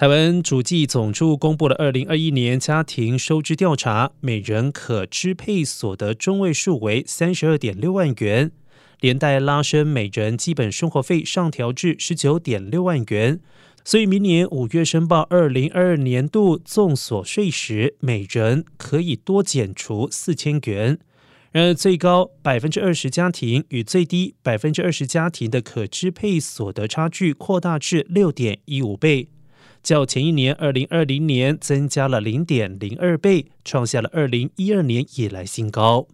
台湾主计总处公布了二零二一年家庭收支调查，每人可支配所得中位数为三十二点六万元，连带拉升每人基本生活费上调至十九点六万元。所以明年五月申报二零二二年度综所税时，每人可以多减除四千元。然而，最高百分之二十家庭与最低百分之二十家庭的可支配所得差距扩大至六点一五倍。较前一年二零二零年增加了零点零二倍，创下了二零一二年以来新高。